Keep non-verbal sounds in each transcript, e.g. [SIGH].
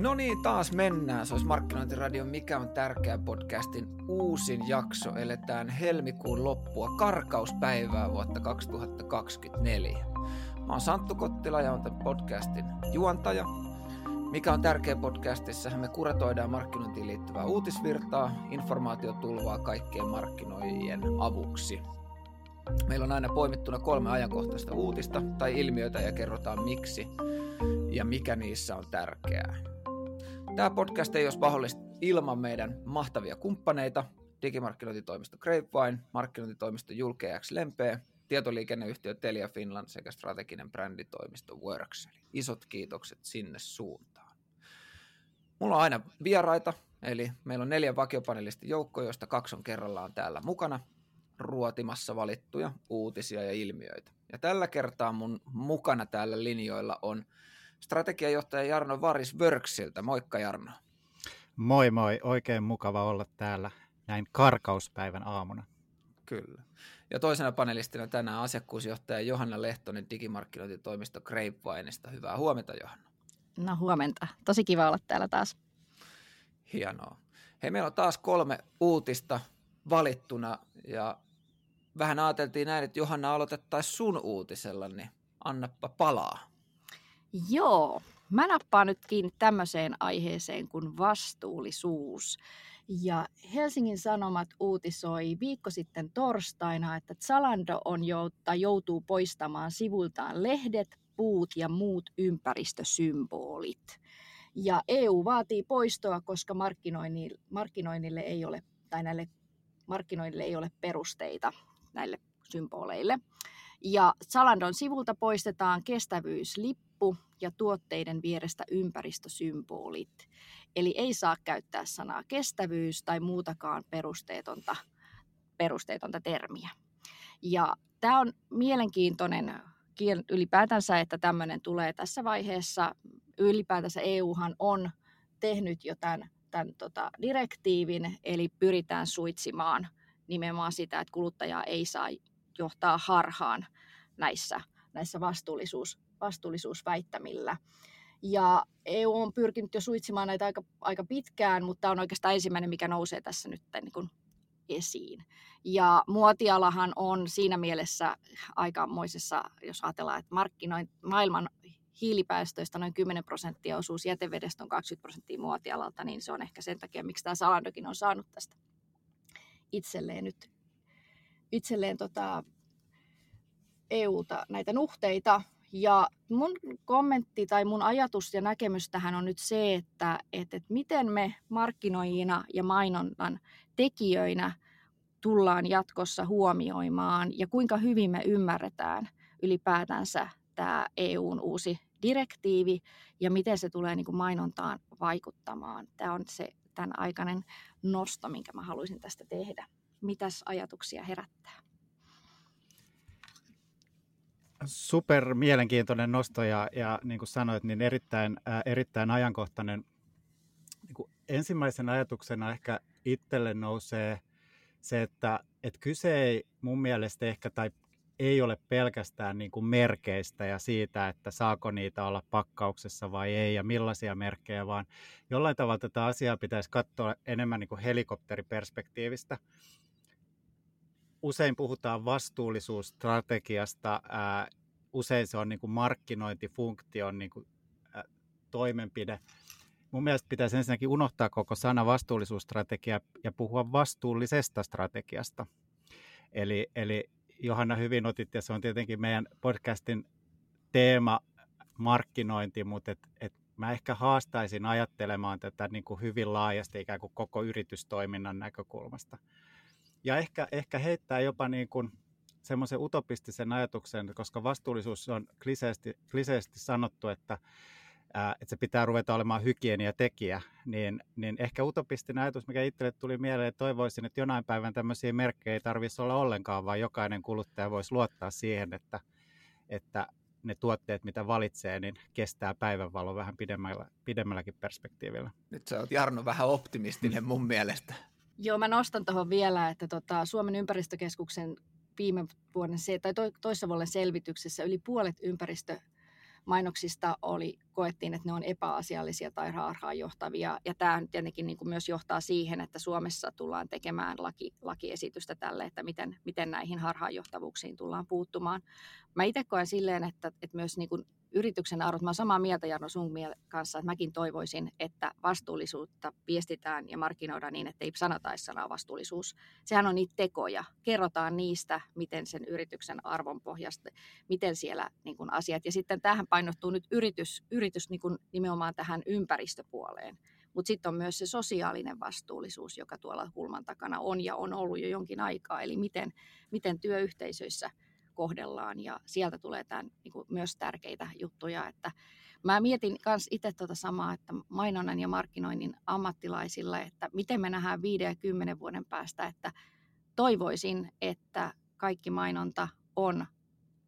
No niin, taas mennään. Se olisi Markkinointiradio Mikä on tärkeä podcastin uusin jakso. Eletään helmikuun loppua, karkauspäivää vuotta 2024. Mä oon Santtu Kottila ja on tämän podcastin juontaja. Mikä on tärkeä podcastissa? Me kuratoidaan markkinointiin liittyvää uutisvirtaa, informaatiotulvaa kaikkien markkinoijien avuksi. Meillä on aina poimittuna kolme ajankohtaista uutista tai ilmiöitä ja kerrotaan miksi ja mikä niissä on tärkeää. Tämä podcast ei olisi mahdollista ilman meidän mahtavia kumppaneita, digimarkkinointitoimisto Grapevine, markkinointitoimisto Julkeax Lempeä, tietoliikenneyhtiö Telia Finland sekä strateginen bränditoimisto Works. Eli isot kiitokset sinne suuntaan. Mulla on aina vieraita, eli meillä on neljä vakiopanelistin joukko, joista kaksi on kerrallaan täällä mukana ruotimassa valittuja uutisia ja ilmiöitä. Ja tällä kertaa mun mukana täällä linjoilla on strategiajohtaja Jarno Varis Worksiltä. Moikka Jarno. Moi moi, oikein mukava olla täällä näin karkauspäivän aamuna. Kyllä. Ja toisena panelistina tänään asiakkuusjohtaja Johanna Lehtonen digimarkkinointitoimisto Grapevineista. Hyvää huomenta Johanna. No huomenta. Tosi kiva olla täällä taas. Hienoa. Hei, meillä on taas kolme uutista valittuna ja vähän ajateltiin näin, että Johanna aloitettaisiin sun uutisella, niin annappa palaa. Joo, mä nappaan nyt kiinni tämmöiseen aiheeseen kuin vastuullisuus. Ja Helsingin Sanomat uutisoi viikko sitten torstaina, että Zalando on tai joutuu poistamaan sivultaan lehdet, puut ja muut ympäristösymbolit. Ja EU vaatii poistoa, koska markkinoinnille ei ole, tai näille markkinoinnille ei ole perusteita näille symboleille. Ja Zalandon sivulta poistetaan kestävyyslippu ja tuotteiden vierestä ympäristösymbolit. Eli ei saa käyttää sanaa kestävyys tai muutakaan perusteetonta, perusteetonta termiä. Ja tämä on mielenkiintoinen ylipäätänsä, että tämmöinen tulee tässä vaiheessa. Ylipäätänsä EUhan on tehnyt jo tämän, tämän tota, direktiivin, eli pyritään suitsimaan nimenomaan sitä, että kuluttaja ei saa johtaa harhaan näissä, näissä vastuullisuus, vastuullisuusväittämillä. Ja EU on pyrkinyt jo suitsimaan näitä aika, aika pitkään, mutta on oikeastaan ensimmäinen, mikä nousee tässä nyt niin kuin esiin. Ja muotialahan on siinä mielessä aikamoisessa, jos ajatellaan, että markkinoin, maailman hiilipäästöistä noin 10 prosenttia osuus jätevedestä on 20 prosenttia muotialalta, niin se on ehkä sen takia, miksi tämä Salandokin on saanut tästä itselleen nyt itselleen tota, EUta näitä nuhteita. Ja mun kommentti tai mun ajatus ja näkemys tähän on nyt se, että, että, että miten me markkinoijina ja mainonnan tekijöinä tullaan jatkossa huomioimaan ja kuinka hyvin me ymmärretään ylipäätänsä tämä EUn uusi direktiivi ja miten se tulee niin kuin mainontaan vaikuttamaan. Tämä on se tämän aikainen nosto, minkä mä haluaisin tästä tehdä. Mitäs ajatuksia herättää? Super mielenkiintoinen nosto ja, ja niin kuin sanoit, niin erittäin, äh, erittäin ajankohtainen. Niin kuin ensimmäisen ajatuksena ehkä itselle nousee se, että, että kyse ei mun mielestä ehkä, tai ei ole pelkästään niin kuin merkeistä ja siitä, että saako niitä olla pakkauksessa vai ei ja millaisia merkkejä, vaan jollain tavalla tätä asiaa pitäisi katsoa enemmän niin kuin helikopteriperspektiivistä. Usein puhutaan vastuullisuusstrategiasta, usein se on niin kuin markkinointifunktion niin kuin, toimenpide. Mun mielestä pitäisi ensinnäkin unohtaa koko sana vastuullisuusstrategia ja puhua vastuullisesta strategiasta. Eli, eli Johanna hyvin otit, ja se on tietenkin meidän podcastin teema, markkinointi, mutta et, et mä ehkä haastaisin ajattelemaan tätä niin kuin hyvin laajasti ikään kuin koko yritystoiminnan näkökulmasta. Ja ehkä, ehkä heittää jopa niin kuin semmoisen utopistisen ajatuksen, koska vastuullisuus on kliseesti, kliseesti sanottu, että että se pitää ruveta olemaan hygieniatekijä, niin, niin ehkä utopistinen ajatus, mikä itselle tuli mieleen, että toivoisin, että jonain päivän tämmöisiä merkkejä ei tarvitsisi olla ollenkaan, vaan jokainen kuluttaja voisi luottaa siihen, että, että ne tuotteet, mitä valitsee, niin kestää päivänvalo vähän pidemmällä, pidemmälläkin perspektiivillä. Nyt sä oot Jarno vähän optimistinen mun mielestä. Joo, mä nostan tuohon vielä, että tota, Suomen ympäristökeskuksen viime vuoden tai toissa vuoden selvityksessä yli puolet ympäristö mainoksista oli koettiin, että ne on epäasiallisia tai harhaanjohtavia. Ja tämä tietenkin niin kuin myös johtaa siihen, että Suomessa tullaan tekemään laki, lakiesitystä tälle, että miten, miten näihin harhaanjohtavuuksiin tullaan puuttumaan. Mä itse koen silleen, että, että myös niin kuin yrityksen arvot. Mä olen samaa mieltä Jarno sun kanssa, että mäkin toivoisin, että vastuullisuutta viestitään ja markkinoidaan niin, että ei sanotaisi sanaa vastuullisuus. Sehän on niitä tekoja. Kerrotaan niistä, miten sen yrityksen arvon pohjasta, miten siellä niin kuin asiat. Ja sitten tähän painottuu nyt yritys, yritys niin kuin nimenomaan tähän ympäristöpuoleen. Mutta sitten on myös se sosiaalinen vastuullisuus, joka tuolla kulman takana on ja on ollut jo jonkin aikaa. Eli miten, miten työyhteisöissä – kohdellaan ja sieltä tulee tämän, niin kuin myös tärkeitä juttuja, että Mä mietin myös itse tuota samaa, että mainonnan ja markkinoinnin ammattilaisille, että miten me nähdään 5 ja 10 vuoden päästä, että toivoisin, että kaikki mainonta on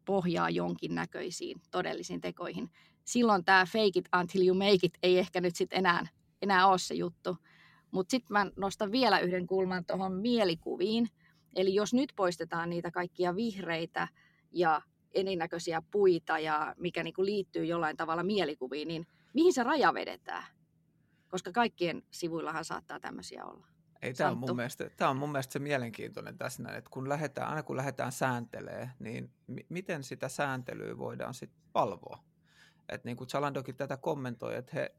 pohjaa jonkinnäköisiin todellisiin tekoihin. Silloin tämä fake it until you make it ei ehkä nyt sitten enää, enää ole se juttu. Mutta sitten mä nostan vielä yhden kulman tuohon mielikuviin. Eli jos nyt poistetaan niitä kaikkia vihreitä ja erinäköisiä puita ja mikä niin kuin liittyy jollain tavalla mielikuviin, niin mihin se raja vedetään? Koska kaikkien sivuillahan saattaa tämmöisiä olla. Ei, tämä on, mun mielestä, tämä on mun mielestä se mielenkiintoinen tässä näin, että kun lähdetään, aina kun lähdetään sääntelee, niin m- miten sitä sääntelyä voidaan sitten valvoa? Että niin kuin Chalandokin tätä kommentoi, että he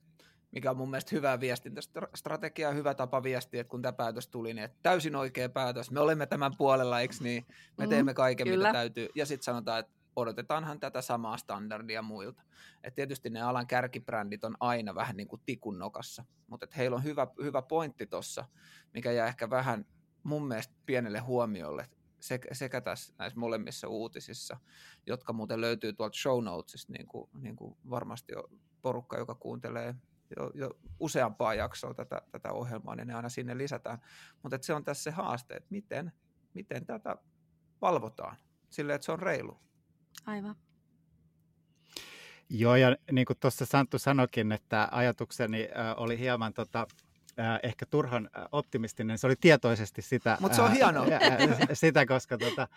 mikä on mun mielestä hyvä viestintästrategia, hyvä tapa viestiä, että kun tämä päätös tuli, niin että täysin oikea päätös, me olemme tämän puolella, eikö niin? Me mm, teemme kaiken, kyllä. mitä täytyy. Ja sitten sanotaan, että odotetaanhan tätä samaa standardia muilta. Et tietysti ne alan kärkibrändit on aina vähän niin kuin tikun nokassa, mutta heillä on hyvä, hyvä pointti tuossa, mikä jää ehkä vähän mun mielestä pienelle huomiolle sekä, sekä tässä näissä molemmissa uutisissa, jotka muuten löytyy tuolta show notesista, niin kuin, niin kuin varmasti jo porukka, joka kuuntelee jo, jo useampaa jaksoa tätä, tätä ohjelmaa, niin ne aina sinne lisätään. Mutta se on tässä se haaste, että miten, miten tätä valvotaan silleen, että se on reilu. Aivan. Joo, ja niin kuin tuossa Santtu sanoikin, että ajatukseni oli hieman tota, äh, ehkä turhan optimistinen. Se oli tietoisesti sitä. Mutta se on hienoa. [LAUGHS] Äh, sitä, koska, tota,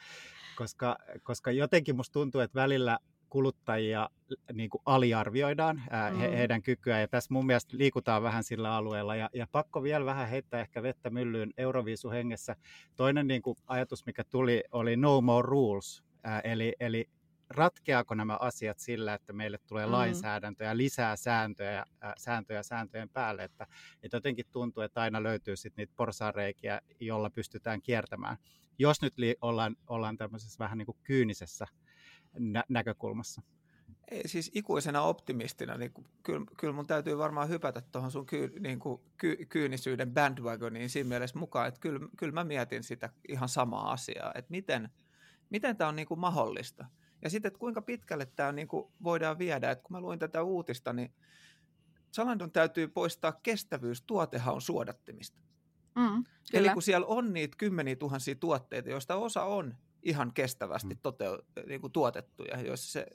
koska, koska jotenkin musta tuntuu, että välillä kuluttajia niin kuin aliarvioidaan ää, he, mm. heidän kykyään. Ja tässä mun mielestä liikutaan vähän sillä alueella. Ja, ja pakko vielä vähän heittää ehkä vettä myllyyn Euroviisu hengessä. Toinen niin kuin ajatus, mikä tuli, oli no more rules. Ää, eli, eli ratkeako nämä asiat sillä, että meille tulee mm. lainsäädäntöä, lisää sääntöjä, ää, sääntöjä sääntöjen päälle. Että, että jotenkin tuntuu, että aina löytyy sit niitä porsareikiä, jolla pystytään kiertämään. Jos nyt li- ollaan, ollaan tämmöisessä vähän niin kuin kyynisessä nä- näkökulmassa. Ei, siis ikuisena optimistina, niin kyllä, kyllä mun täytyy varmaan hypätä tuohon sun ky, niin kuin ky, kyynisyyden bandwagoniin siinä mielessä mukaan, että kyllä, kyllä mä mietin sitä ihan samaa asiaa, että miten, miten tämä on niin kuin mahdollista. Ja sitten, että kuinka pitkälle tämä niin kuin voidaan viedä, että kun mä luin tätä uutista, niin Zalandon täytyy poistaa kestävyys tuotehaun suodattimista. Mm, Eli kun siellä on niitä kymmeniä tuhansia tuotteita, joista osa on ihan kestävästi mm. toteu, niin kuin tuotettuja, joissa se,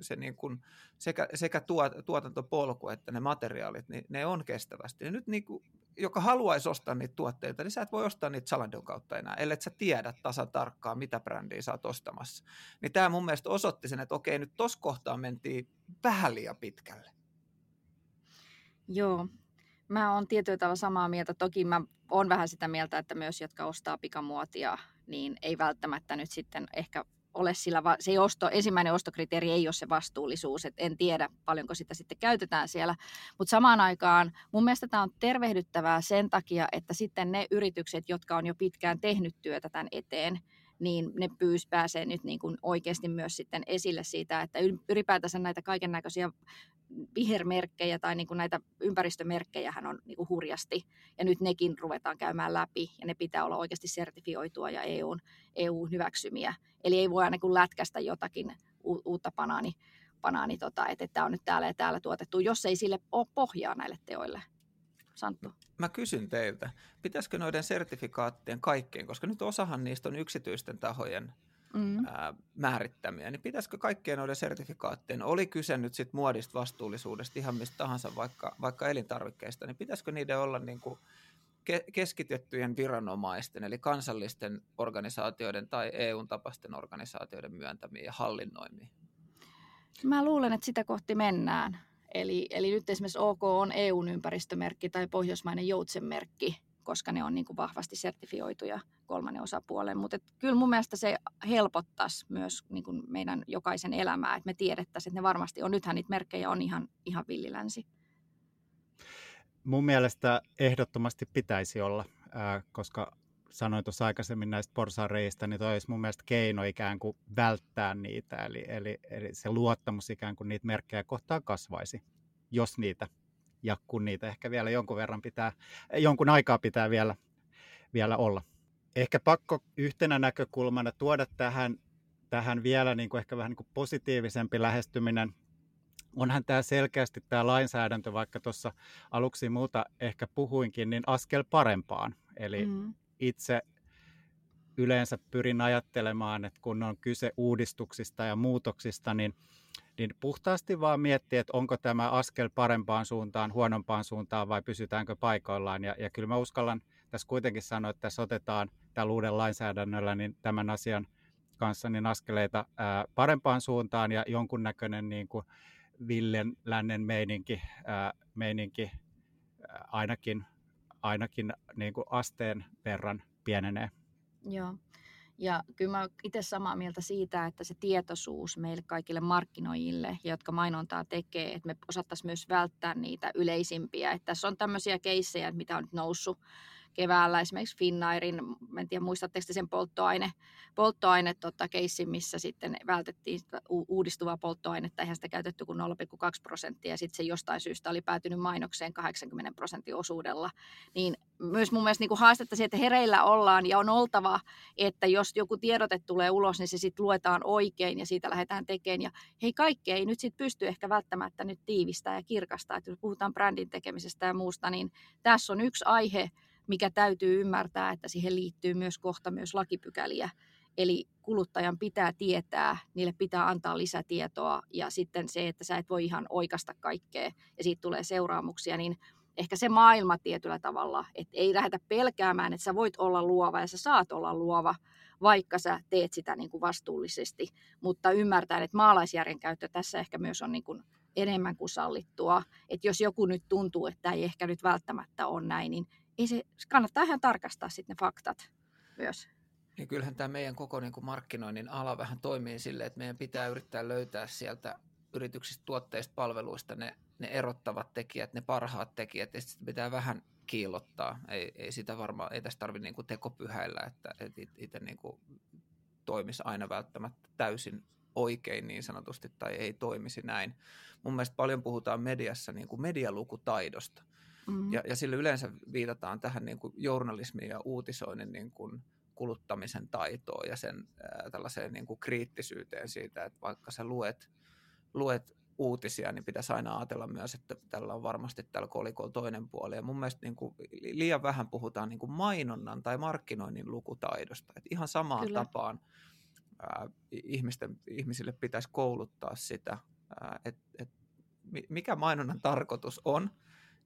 se niin kuin sekä, sekä tuot, tuotantopolku että ne materiaalit, niin ne on kestävästi. Ja nyt niin kuin, joka haluaisi ostaa niitä tuotteita, niin sä et voi ostaa niitä Salandon kautta enää, ellei sä tiedä tasan tarkkaan, mitä brändiä sä oot ostamassa. Niin tämä mun mielestä osoitti sen, että okei, nyt tuossa kohtaa mentiin vähän liian pitkälle. Joo, mä oon tietyllä tavalla samaa mieltä. Toki mä oon vähän sitä mieltä, että myös jotka ostaa pikamuotia niin ei välttämättä nyt sitten ehkä ole sillä, se ei osto, ensimmäinen ostokriteeri ei ole se vastuullisuus, että en tiedä paljonko sitä sitten käytetään siellä, mutta samaan aikaan mun mielestä tämä on tervehdyttävää sen takia, että sitten ne yritykset, jotka on jo pitkään tehnyt työtä tämän eteen, niin ne pyys pääsee nyt niin kuin oikeasti myös sitten esille siitä, että ylipäätänsä näitä kaiken näköisiä vihermerkkejä tai niin kuin näitä ympäristömerkkejä on niin kuin hurjasti. Ja nyt nekin ruvetaan käymään läpi ja ne pitää olla oikeasti sertifioitua ja EUn, EUn hyväksymiä. Eli ei voi aina kuin lätkästä jotakin uutta banaani, banaani tota, että tämä on nyt täällä ja täällä tuotettu, jos ei sille ole pohjaa näille teoille. Santtu. Mä kysyn teiltä, pitäisikö noiden sertifikaattien kaikkien, koska nyt osahan niistä on yksityisten tahojen mm. ää, määrittämiä, niin pitäisikö kaikkien noiden sertifikaattien, oli kyse nyt sitten muodista vastuullisuudesta ihan mistä tahansa, vaikka, vaikka elintarvikkeista, niin pitäisikö niiden olla niin kuin ke- keskitettyjen viranomaisten, eli kansallisten organisaatioiden tai EU-tapaisten organisaatioiden myöntämiä ja hallinnoimia? Mä luulen, että sitä kohti mennään. Eli, eli nyt esimerkiksi OK on EUn ympäristömerkki tai pohjoismainen joutsenmerkki, koska ne on niin kuin vahvasti sertifioituja kolmannen osapuolen. Mutta kyllä mun mielestä se helpottaisi myös niin kuin meidän jokaisen elämää, että me tiedettäisiin, että ne varmasti on. Nythän niitä merkkejä on ihan, ihan villilänsi. Mun mielestä ehdottomasti pitäisi olla, koska sanoin tuossa aikaisemmin näistä porsareista, niin toi olisi mun mielestä keino ikään kuin välttää niitä, eli, eli, eli se luottamus ikään kuin niitä merkkejä kohtaan kasvaisi, jos niitä, ja kun niitä ehkä vielä jonkun verran pitää, jonkun aikaa pitää vielä, vielä olla. Ehkä pakko yhtenä näkökulmana tuoda tähän, tähän vielä niin kuin ehkä vähän niin kuin positiivisempi lähestyminen onhan tämä selkeästi tämä lainsäädäntö, vaikka tuossa aluksi muuta ehkä puhuinkin, niin askel parempaan. Eli mm itse yleensä pyrin ajattelemaan, että kun on kyse uudistuksista ja muutoksista, niin, niin puhtaasti vaan miettiä, että onko tämä askel parempaan suuntaan, huonompaan suuntaan vai pysytäänkö paikoillaan. Ja, ja kyllä mä uskallan tässä kuitenkin sanoa, että tässä otetaan tällä uuden lainsäädännöllä niin tämän asian kanssa niin askeleita ää, parempaan suuntaan ja jonkunnäköinen niin kuin villen lännen meininki, ää, meininki ää, ainakin ainakin niin kuin asteen verran pienenee. Joo. Ja kyllä mä itse samaa mieltä siitä, että se tietoisuus meille kaikille markkinoijille, jotka mainontaa tekee, että me osattaisiin myös välttää niitä yleisimpiä. Että tässä on tämmöisiä keissejä, mitä on nyt noussut keväällä esimerkiksi Finnairin, en tiedä muistatteko sen polttoaine, polttoaine tota, keissi, missä sitten vältettiin uudistuvaa polttoainetta, eihän sitä käytetty kuin 0,2 prosenttia, ja sitten se jostain syystä oli päätynyt mainokseen 80 prosentin osuudella. Niin myös mun mielestä niin haastettaisiin, että hereillä ollaan, ja on oltava, että jos joku tiedote tulee ulos, niin se sitten luetaan oikein, ja siitä lähdetään tekemään, ja hei kaikkea ei nyt sitten pysty ehkä välttämättä nyt tiivistää ja kirkastaa, että jos puhutaan brändin tekemisestä ja muusta, niin tässä on yksi aihe, mikä täytyy ymmärtää, että siihen liittyy myös kohta myös lakipykäliä. Eli kuluttajan pitää tietää, niille pitää antaa lisätietoa ja sitten se, että sä et voi ihan oikasta kaikkea ja siitä tulee seuraamuksia, niin ehkä se maailma tietyllä tavalla, että ei lähdetä pelkäämään, että sä voit olla luova ja sä saat olla luova, vaikka sä teet sitä niin kuin vastuullisesti, mutta ymmärtää, että maalaisjärjen käyttö tässä ehkä myös on niin kuin enemmän kuin sallittua, että jos joku nyt tuntuu, että ei ehkä nyt välttämättä ole näin, niin ei se, kannattaa ihan tarkastaa sitten ne faktat myös. Niin kyllähän tämä meidän koko niin kuin markkinoinnin ala vähän toimii silleen, että meidän pitää yrittää löytää sieltä yrityksistä, tuotteista, palveluista ne, ne erottavat tekijät, ne parhaat tekijät, ja sitten pitää vähän kiillottaa. Ei, ei sitä varmaan, ei tässä tarvitse niin tekopyhäillä, että, että itse niin kuin toimisi aina välttämättä täysin oikein niin sanotusti tai ei toimisi näin. Mun mielestä paljon puhutaan mediassa niin kuin medialukutaidosta – Mm-hmm. Ja, ja sillä yleensä viitataan tähän niin kuin journalismin ja uutisoinnin niin kuin kuluttamisen taitoon ja sen ää, tällaiseen niin kuin kriittisyyteen siitä, että vaikka sä luet, luet uutisia, niin pitäisi aina ajatella myös, että tällä on varmasti tällä kolikolla toinen puoli. Ja mun mielestä niin kuin liian vähän puhutaan niin kuin mainonnan tai markkinoinnin lukutaidosta. Että ihan samaan Kyllä. tapaan ää, ihmisten, ihmisille pitäisi kouluttaa sitä, että et mikä mainonnan tarkoitus on –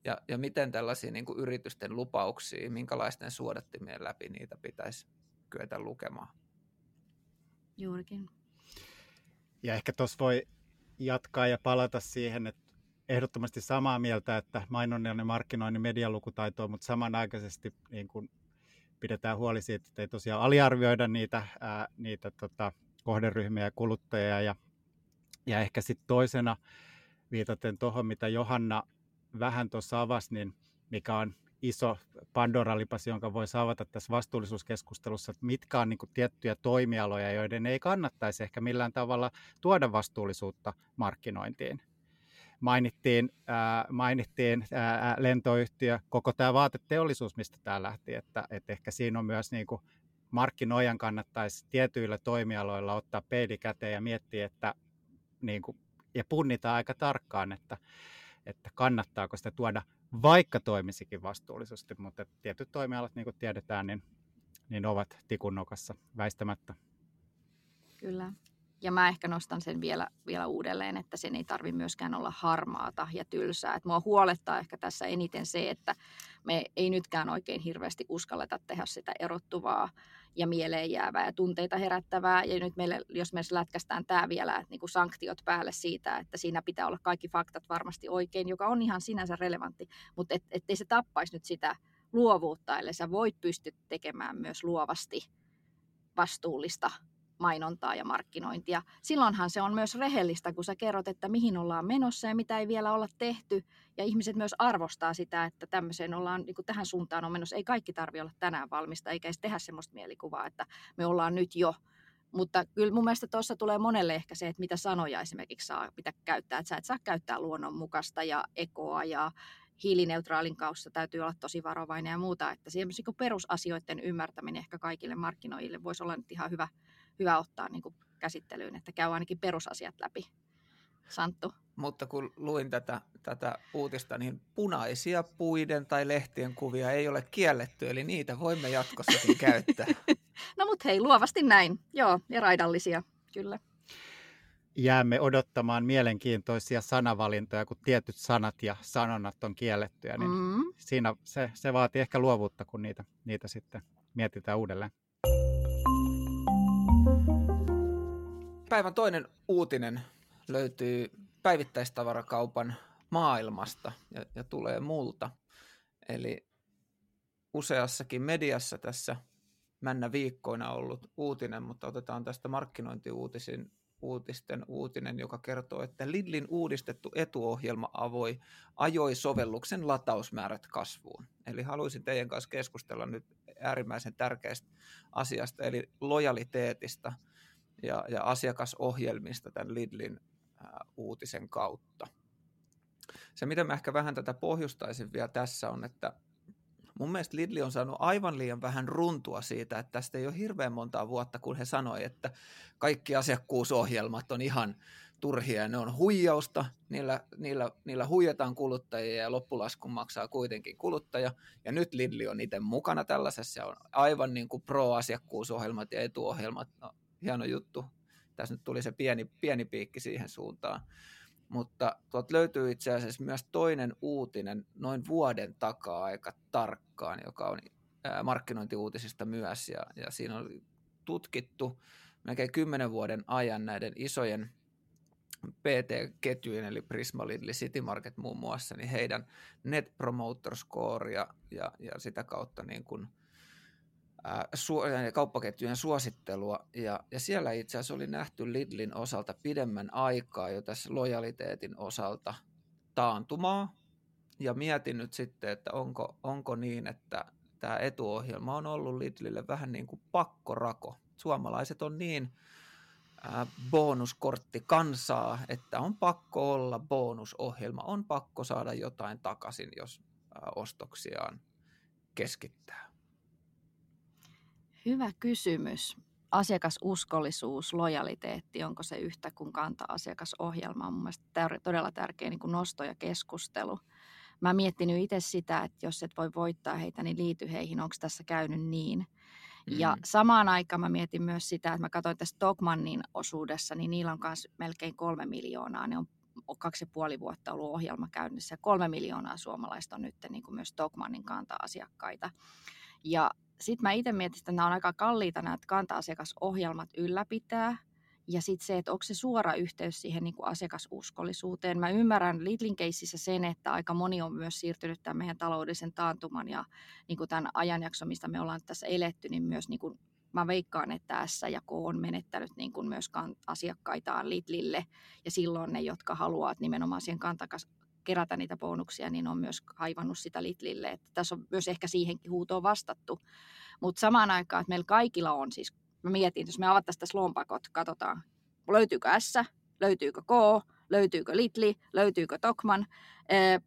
ja, ja miten tällaisia niin kuin yritysten lupauksia, minkälaisten suodattimien läpi niitä pitäisi kyetä lukemaan? Juurikin. Ja ehkä tuossa voi jatkaa ja palata siihen, että ehdottomasti samaa mieltä, että mainonnan ja markkinoinnin medialukutaitoa, mutta samanaikaisesti niin kuin pidetään huoli siitä, että ei tosiaan aliarvioida niitä, ää, niitä tota, kohderyhmiä ja kuluttajia. Ja, ja ehkä sitten toisena viitaten tuohon, mitä Johanna vähän tuossa avasi, niin mikä on iso Pandora-lipas, jonka voi avata tässä vastuullisuuskeskustelussa, että mitkä on niin tiettyjä toimialoja, joiden ei kannattaisi ehkä millään tavalla tuoda vastuullisuutta markkinointiin. Mainittiin, ää, mainittiin ää, lentoyhtiö, koko tämä vaateteollisuus, mistä tämä lähti, että, että ehkä siinä on myös niin kuin markkinoijan kannattaisi tietyillä toimialoilla ottaa peili käteen ja miettiä, että niin kuin, ja punnita aika tarkkaan, että että kannattaako sitä tuoda, vaikka toimisikin vastuullisesti, mutta tietyt toimialat, niin kuin tiedetään, niin, niin ovat tikunnokassa väistämättä. Kyllä. Ja mä ehkä nostan sen vielä, vielä uudelleen, että sen ei tarvi myöskään olla harmaata ja tylsää. Et mua huolettaa ehkä tässä eniten se, että me ei nytkään oikein hirveästi uskalleta tehdä sitä erottuvaa ja mieleen jäävää ja tunteita herättävää. Ja nyt meille, jos me lätkästään tämä vielä, että niin kuin sanktiot päälle siitä, että siinä pitää olla kaikki faktat varmasti oikein, joka on ihan sinänsä relevantti, mutta et, ettei se tappaisi nyt sitä luovuutta, eli sä voit pystyä tekemään myös luovasti vastuullista mainontaa ja markkinointia. Silloinhan se on myös rehellistä, kun sä kerrot, että mihin ollaan menossa ja mitä ei vielä olla tehty. Ja ihmiset myös arvostaa sitä, että tämmöiseen ollaan, niin tähän suuntaan on menossa. Ei kaikki tarvi olla tänään valmista, eikä edes tehdä semmoista mielikuvaa, että me ollaan nyt jo. Mutta kyllä mun mielestä tuossa tulee monelle ehkä se, että mitä sanoja esimerkiksi saa mitä käyttää. Että sä et saa käyttää luonnonmukaista ja ekoa ja hiilineutraalin kaussa täytyy olla tosi varovainen ja muuta. Että siihen niin perusasioiden ymmärtäminen ehkä kaikille markkinoille voisi olla nyt ihan hyvä, hyvä ottaa niin kuin käsittelyyn, että käy ainakin perusasiat läpi. Santtu. Mutta kun luin tätä, tätä uutista, niin punaisia puiden tai lehtien kuvia ei ole kielletty, eli niitä voimme jatkossakin [LAUGHS] käyttää. no mutta hei, luovasti näin. Joo, ja raidallisia, kyllä. Jäämme odottamaan mielenkiintoisia sanavalintoja, kun tietyt sanat ja sanonnat on kiellettyjä, niin mm. siinä se, se vaatii ehkä luovuutta, kun niitä, niitä sitten mietitään uudelleen. Päivän toinen uutinen löytyy päivittäistavarakaupan maailmasta ja, ja tulee multa. Eli useassakin mediassa tässä männä viikkoina ollut uutinen, mutta otetaan tästä markkinointiuutisin uutisten uutinen, joka kertoo, että Lidlin uudistettu etuohjelma avoi, ajoi sovelluksen latausmäärät kasvuun. Eli haluaisin teidän kanssa keskustella nyt äärimmäisen tärkeästä asiasta, eli lojaliteetista – ja, ja asiakasohjelmista tämän Lidlin ää, uutisen kautta. Se, mitä mä ehkä vähän tätä pohjustaisin vielä tässä on, että mun mielestä Lidli on saanut aivan liian vähän runtua siitä, että tästä ei ole hirveän montaa vuotta, kun he sanoi, että kaikki asiakkuusohjelmat on ihan turhia ja ne on huijausta, niillä, niillä, niillä huijataan kuluttajia ja loppulaskun maksaa kuitenkin kuluttaja. Ja nyt Lidli on itse mukana tällaisessa, on aivan niin kuin pro-asiakkuusohjelmat ja etuohjelmat no, hieno juttu. Tässä nyt tuli se pieni, pieni piikki siihen suuntaan. Mutta tuot löytyy itse asiassa myös toinen uutinen noin vuoden takaa aika tarkkaan, joka on markkinointiuutisista myös. Ja, ja siinä on tutkittu melkein kymmenen vuoden ajan näiden isojen PT-ketjujen, eli Prisma, Lidl, City Market muun muassa, niin heidän Net Promoter Score ja, ja, ja sitä kautta niin kuin – kauppaketjujen suosittelua, ja, ja siellä itse asiassa oli nähty Lidlin osalta pidemmän aikaa jo tässä lojaliteetin osalta taantumaa, ja mietin nyt sitten, että onko, onko niin, että tämä etuohjelma on ollut Lidlille vähän niin kuin pakkorako. Suomalaiset on niin äh, bonuskortti kansaa, että on pakko olla bonusohjelma, on pakko saada jotain takaisin, jos äh, ostoksiaan keskittää. Hyvä kysymys. Asiakasuskollisuus, lojaliteetti, onko se yhtä kuin kanta-asiakasohjelma on mun mielestä todella tärkeä niin kuin nosto ja keskustelu. Mä miettinyt itse sitä, että jos et voi voittaa heitä, niin liity heihin, onko tässä käynyt niin. Mm. Ja samaan aikaan mä mietin myös sitä, että mä katsoin tässä Stockmannin osuudessa, niin niillä on myös melkein kolme miljoonaa. Ne on kaksi ja puoli vuotta ollut ohjelma käynnissä ja kolme miljoonaa suomalaista on nyt niin kuin myös Stockmannin kanta-asiakkaita. Ja sitten mä itse mietin, että nämä on aika kalliita nämä kanta-asiakasohjelmat ylläpitää. Ja sitten se, että onko se suora yhteys siihen niin kuin asiakasuskollisuuteen. Mä ymmärrän Lidlin keississä sen, että aika moni on myös siirtynyt tämän meidän taloudellisen taantuman ja niin kuin tämän ajanjakson, mistä me ollaan tässä eletty, niin myös niin kuin mä veikkaan, että S ja K on menettänyt niin kuin myös asiakkaitaan Lidlille. Ja silloin ne, jotka haluavat nimenomaan siihen kantakas, kerätä niitä bonuksia, niin on myös kaivannut sitä Lidlille. Että tässä on myös ehkä siihenkin huutoon vastattu. Mutta samaan aikaan, että meillä kaikilla on siis, mä mietin, jos me avattaisiin tässä lompakot, katsotaan, löytyykö S, löytyykö K, löytyykö Litli, löytyykö Tokman.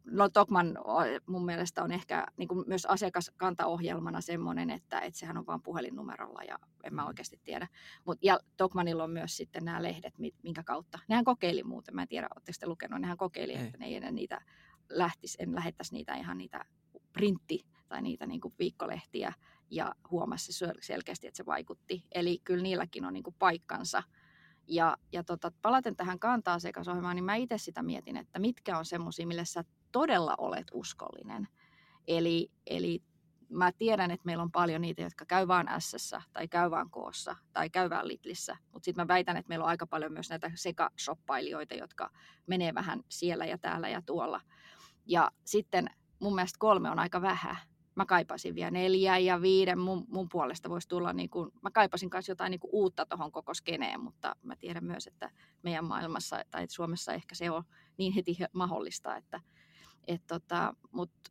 No Tokman mun mielestä on ehkä niin kuin myös asiakaskantaohjelmana semmoinen, että, että sehän on vain puhelinnumerolla ja en mä mm. oikeasti tiedä. Mut, ja Tokmanilla on myös sitten nämä lehdet, minkä kautta. Nehän kokeili muuten, mä en tiedä, oletteko te lukenut, nehän kokeili, ei. että ne ei enää niitä lähtisi, en lähettäisi niitä ihan niitä printti tai niitä niin kuin viikkolehtiä ja huomasi selkeästi, että se vaikutti. Eli kyllä niilläkin on niin kuin paikkansa – ja, ja tota, palaten tähän kanta-asiakasohjelmaan, niin mä itse sitä mietin, että mitkä on semmoisia, millä sä todella olet uskollinen. Eli, eli mä tiedän, että meillä on paljon niitä, jotka käy vaan s tai käy vaan koossa tai käy vaan Lidlissä, mutta sitten mä väitän, että meillä on aika paljon myös näitä sekashoppailijoita, jotka menee vähän siellä ja täällä ja tuolla. Ja sitten mun mielestä kolme on aika vähän. Mä kaipasin vielä neljä ja viiden. Mun, mun puolesta voisi tulla, niin kuin, mä kaipasin myös jotain niin kuin uutta tuohon koko skeneen, mutta mä tiedän myös, että meidän maailmassa tai Suomessa ehkä se on niin heti mahdollista, että et tota, mutta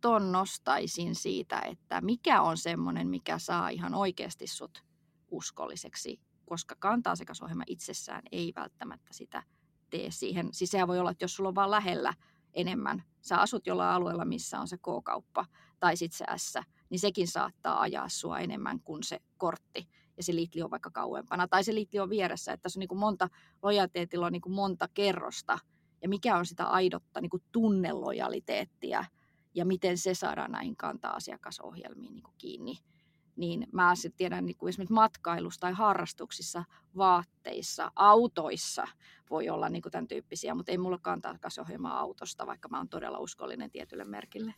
ton nostaisin siitä, että mikä on semmoinen, mikä saa ihan oikeasti sut uskolliseksi, koska kanta-asiakasohjelma itsessään ei välttämättä sitä tee siihen. Siis sehän voi olla, että jos sulla on vaan lähellä enemmän, sä asut jollain alueella, missä on se K-kauppa tai sitten se S, niin sekin saattaa ajaa sua enemmän kuin se kortti. Ja se liitli on vaikka kauempana. Tai se liitli on vieressä, että tässä on niin kuin monta, lojaliteetilla on niin kuin monta kerrosta, ja mikä on sitä aidotta niin kuin tunnelojaliteettia – ja miten se saadaan näihin kanta-asiakasohjelmiin niin kuin kiinni. Niin mä sitten tiedän niin kuin esimerkiksi matkailussa tai harrastuksissa, vaatteissa, autoissa voi olla niin kuin tämän tyyppisiä, mutta ei mulla kanta-asiakasohjelmaa autosta, vaikka mä oon todella uskollinen tietylle merkille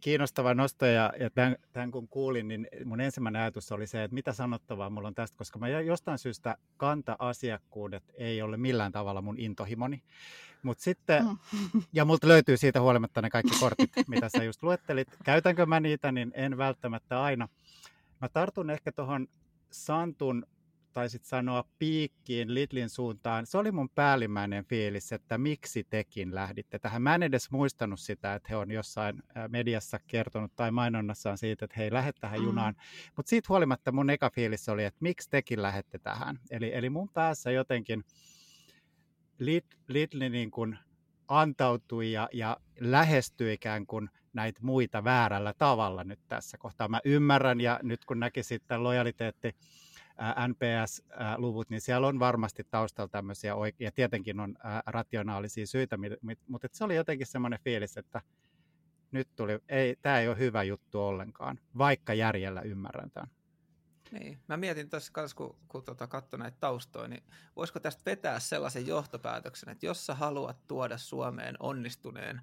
kiinnostava nosto ja, ja tämän, tämän kun kuulin, niin mun ensimmäinen ajatus oli se, että mitä sanottavaa mulla on tästä, koska mä jostain syystä kanta-asiakkuudet ei ole millään tavalla mun intohimoni. Mut sitten, mm. ja multa löytyy siitä huolimatta ne kaikki kortit, mitä sä just luettelit. Käytänkö mä niitä, niin en välttämättä aina. Mä tartun ehkä tuohon Santun taisit sanoa piikkiin Lidlin suuntaan. Se oli mun päällimmäinen fiilis, että miksi tekin lähditte tähän. Mä en edes muistanut sitä, että he on jossain mediassa kertonut tai mainonnassaan siitä, että he ei lähde tähän mm. junaan. Mutta siitä huolimatta mun eka fiilis oli, että miksi tekin lähdette tähän. Eli, eli mun päässä jotenkin Lidli niin kuin antautui ja, ja lähestyi ikään kuin näitä muita väärällä tavalla nyt tässä kohtaa. Mä ymmärrän ja nyt kun näkisit tämän lojaliteetti NPS-luvut, niin siellä on varmasti taustalla tämmöisiä, ja tietenkin on rationaalisia syitä, mutta se oli jotenkin semmoinen fiilis, että nyt tuli, ei, tämä ei ole hyvä juttu ollenkaan, vaikka järjellä ymmärrän tämän. Niin. Mä mietin tässä kanssa, kun, kun tota, katsoin näitä taustoja, niin voisiko tästä vetää sellaisen johtopäätöksen, että jos sä haluat tuoda Suomeen onnistuneen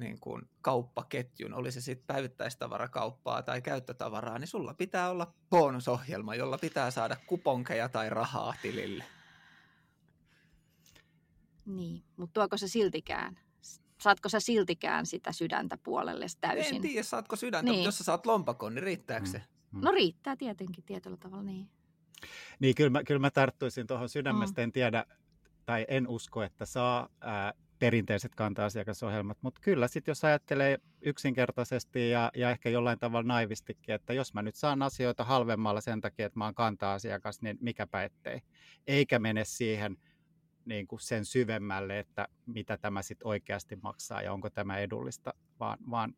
niin kuin kauppaketjun, oli se sitten päivittäistavarakauppaa tai käyttötavaraa, niin sulla pitää olla bonusohjelma, jolla pitää saada kuponkeja tai rahaa tilille. Niin, mutta tuoko se siltikään? Saatko sä siltikään sitä sydäntä puolelle täysin? En tiedä, saatko sydäntä, niin. mutta jos sä saat lompakon, niin riittääkö mm. se? Mm. No riittää tietenkin tietyllä tavalla, niin. Niin, kyllä mä, kyllä mä tarttuisin tuohon sydämestä, mm. en tiedä, tai en usko, että saa ää, perinteiset kanta-asiakasohjelmat, mutta kyllä sitten jos ajattelee yksinkertaisesti ja, ja ehkä jollain tavalla naivistikin, että jos mä nyt saan asioita halvemmalla sen takia, että mä oon kanta-asiakas, niin mikäpä ettei. Eikä mene siihen niin kuin sen syvemmälle, että mitä tämä sitten oikeasti maksaa ja onko tämä edullista, vaan, vaan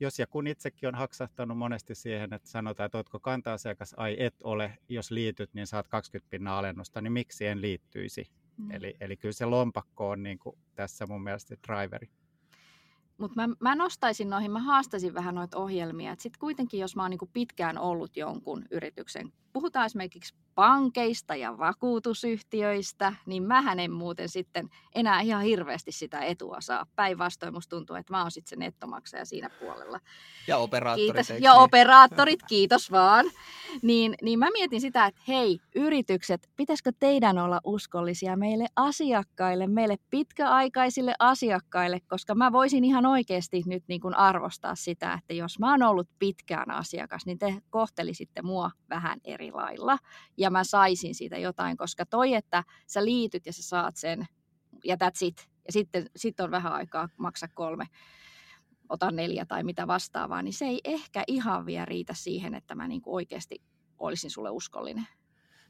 jos ja kun itsekin on haksahtanut monesti siihen, että sanotaan, että oletko kanta-asiakas, ai et ole, jos liityt, niin saat 20 pinnan alennusta, niin miksi en liittyisi? Mm. Eli, eli kyllä se lompakko on niin kuin tässä mun mielestä driveri. Mutta mä, mä nostaisin noihin, mä haastaisin vähän noita ohjelmia. Sitten kuitenkin, jos mä oon niinku pitkään ollut jonkun yrityksen, puhutaan esimerkiksi pankeista ja vakuutusyhtiöistä, niin mä en muuten sitten enää ihan hirveästi sitä etua saa. Päinvastoin musta tuntuu, että mä oon sitten se nettomaksaja siinä puolella. Ja operaattorit. Kiitos. Ja niin? operaattorit, kiitos vaan. Niin, niin mä mietin sitä, että hei, yritykset, pitäisikö teidän olla uskollisia meille asiakkaille, meille pitkäaikaisille asiakkaille, koska mä voisin ihan oikeasti nyt niin kuin arvostaa sitä, että jos mä oon ollut pitkään asiakas, niin te kohtelisitte mua vähän eri lailla. Ja mä saisin siitä jotain, koska toi, että sä liityt ja sä saat sen ja that's it. Ja sitten sit on vähän aikaa maksaa kolme, ota neljä tai mitä vastaavaa, niin se ei ehkä ihan vielä riitä siihen, että mä niinku oikeasti olisin sulle uskollinen.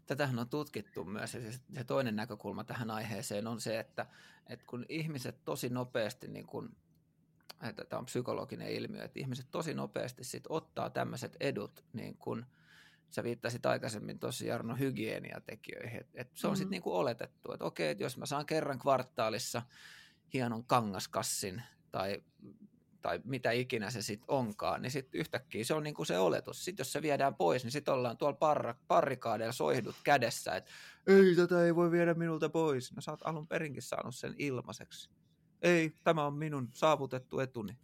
Tätähän on tutkittu myös ja se toinen näkökulma tähän aiheeseen on se, että, että kun ihmiset tosi nopeasti, niin kun, että tämä on psykologinen ilmiö, että ihmiset tosi nopeasti sit ottaa tämmöiset edut niin kun – sä viittasit aikaisemmin tuossa Jarno hygieniatekijöihin, että et se on mm-hmm. sitten niinku oletettu, että okei, että jos mä saan kerran kvartaalissa hienon kangaskassin tai, tai mitä ikinä se sitten onkaan, niin sitten yhtäkkiä se on niinku se oletus. Sitten jos se viedään pois, niin sitten ollaan tuolla parra, parrikaadeilla soihdut kädessä, että ei, tätä ei voi viedä minulta pois. No sä oot alun perinkin saanut sen ilmaiseksi. Ei, tämä on minun saavutettu etuni.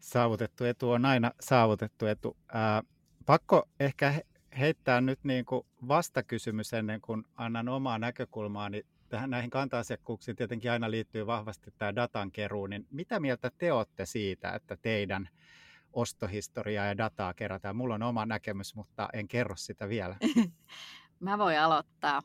Saavutettu etu on aina saavutettu etu. Ää, pakko ehkä heittää nyt niin kuin vastakysymys ennen kuin annan omaa näkökulmaani tähän näihin kanta-asiakkuuksiin tietenkin aina liittyy vahvasti tämä datan keruu, niin mitä mieltä te olette siitä, että teidän ostohistoriaa ja dataa kerätään? Mulla on oma näkemys, mutta en kerro sitä vielä. [LAUGHS] Mä voin aloittaa.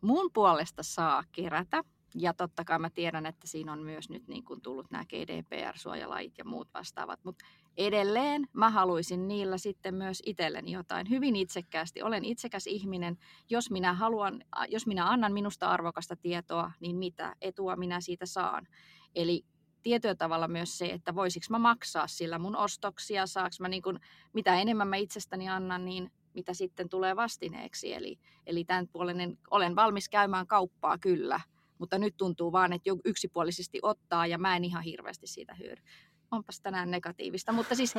Mun puolesta saa kerätä. Ja totta kai mä tiedän, että siinä on myös nyt niin kuin tullut nämä GDPR-suojalait ja muut vastaavat, mutta edelleen mä haluaisin niillä sitten myös itselleni jotain. Hyvin itsekkäästi. Olen itsekäs ihminen. Jos minä, haluan, jos minä annan minusta arvokasta tietoa, niin mitä etua minä siitä saan. Eli tietyllä tavalla myös se, että voisiko mä maksaa sillä mun ostoksia, saaks mä niin kun, mitä enemmän mä itsestäni annan, niin mitä sitten tulee vastineeksi. Eli, eli tämän puolinen, olen valmis käymään kauppaa kyllä, mutta nyt tuntuu vaan, että yksipuolisesti ottaa ja mä en ihan hirveästi siitä hyödy. Onpas tänään negatiivista, mutta siis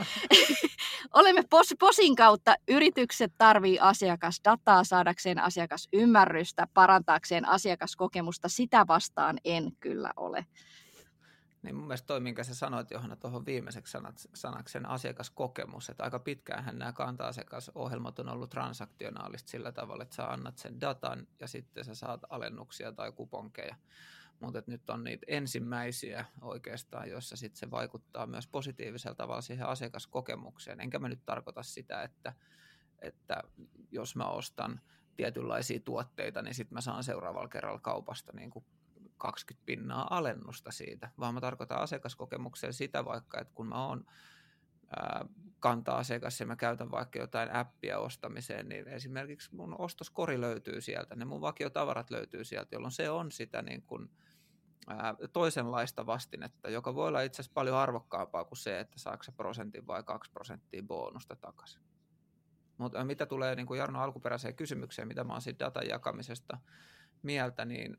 [LAUGHS] olemme pos, posin kautta, yritykset tarvii asiakasdataa saadakseen asiakasymmärrystä, parantaakseen asiakaskokemusta, sitä vastaan en kyllä ole. Niin mun mielestä toi, minkä sä sanoit Johanna tuohon viimeiseksi sanat, sanaksi sen asiakaskokemus, että aika pitkäänhän nämä kanta-asiakasohjelmat on ollut transaktionaalista sillä tavalla, että sä annat sen datan ja sitten sä saat alennuksia tai kuponkeja mutta nyt on niitä ensimmäisiä oikeastaan, joissa sitten se vaikuttaa myös positiivisella tavalla siihen asiakaskokemukseen. Enkä mä nyt tarkoita sitä, että, että jos mä ostan tietynlaisia tuotteita, niin sitten mä saan seuraavalla kerralla kaupasta niin kuin 20 pinnaa alennusta siitä, vaan mä tarkoitan asiakaskokemukseen sitä vaikka, että kun mä oon kanta-asiakas ja mä käytän vaikka jotain appia ostamiseen, niin esimerkiksi mun ostoskori löytyy sieltä, ne mun vakiotavarat löytyy sieltä, jolloin se on sitä niin kuin, toisenlaista vastinetta, joka voi olla itse asiassa paljon arvokkaampaa kuin se, että saako se prosentin vai kaksi prosenttia bonusta takaisin. Mutta mitä tulee niin kuin Jarno alkuperäiseen kysymykseen, mitä mä oon siitä datan jakamisesta mieltä, niin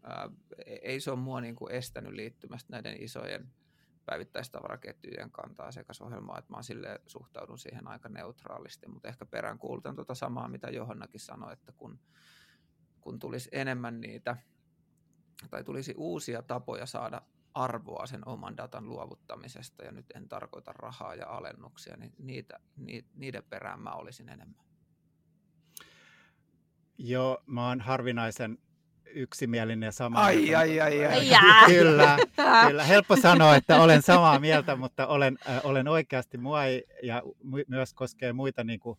e-, ei se ole mua niin kuin estänyt liittymästä näiden isojen päivittäistavaraketjujen kantaa asiakasohjelmaa, että mä sille suhtaudun siihen aika neutraalisti, mutta ehkä perään kuulutan tuota samaa, mitä Johannakin sanoi, että kun, kun tulisi enemmän niitä tai tulisi uusia tapoja saada arvoa sen oman datan luovuttamisesta, ja nyt en tarkoita rahaa ja alennuksia, niin niitä, niiden perään mä olisin enemmän. Joo, mä oon harvinaisen yksimielinen ja sama. Ai, ai, ai, ai. Kyllä, kyllä, helppo sanoa, että olen samaa mieltä, mutta olen, äh, olen oikeasti, mua ei, ja myös koskee muita niin kuin,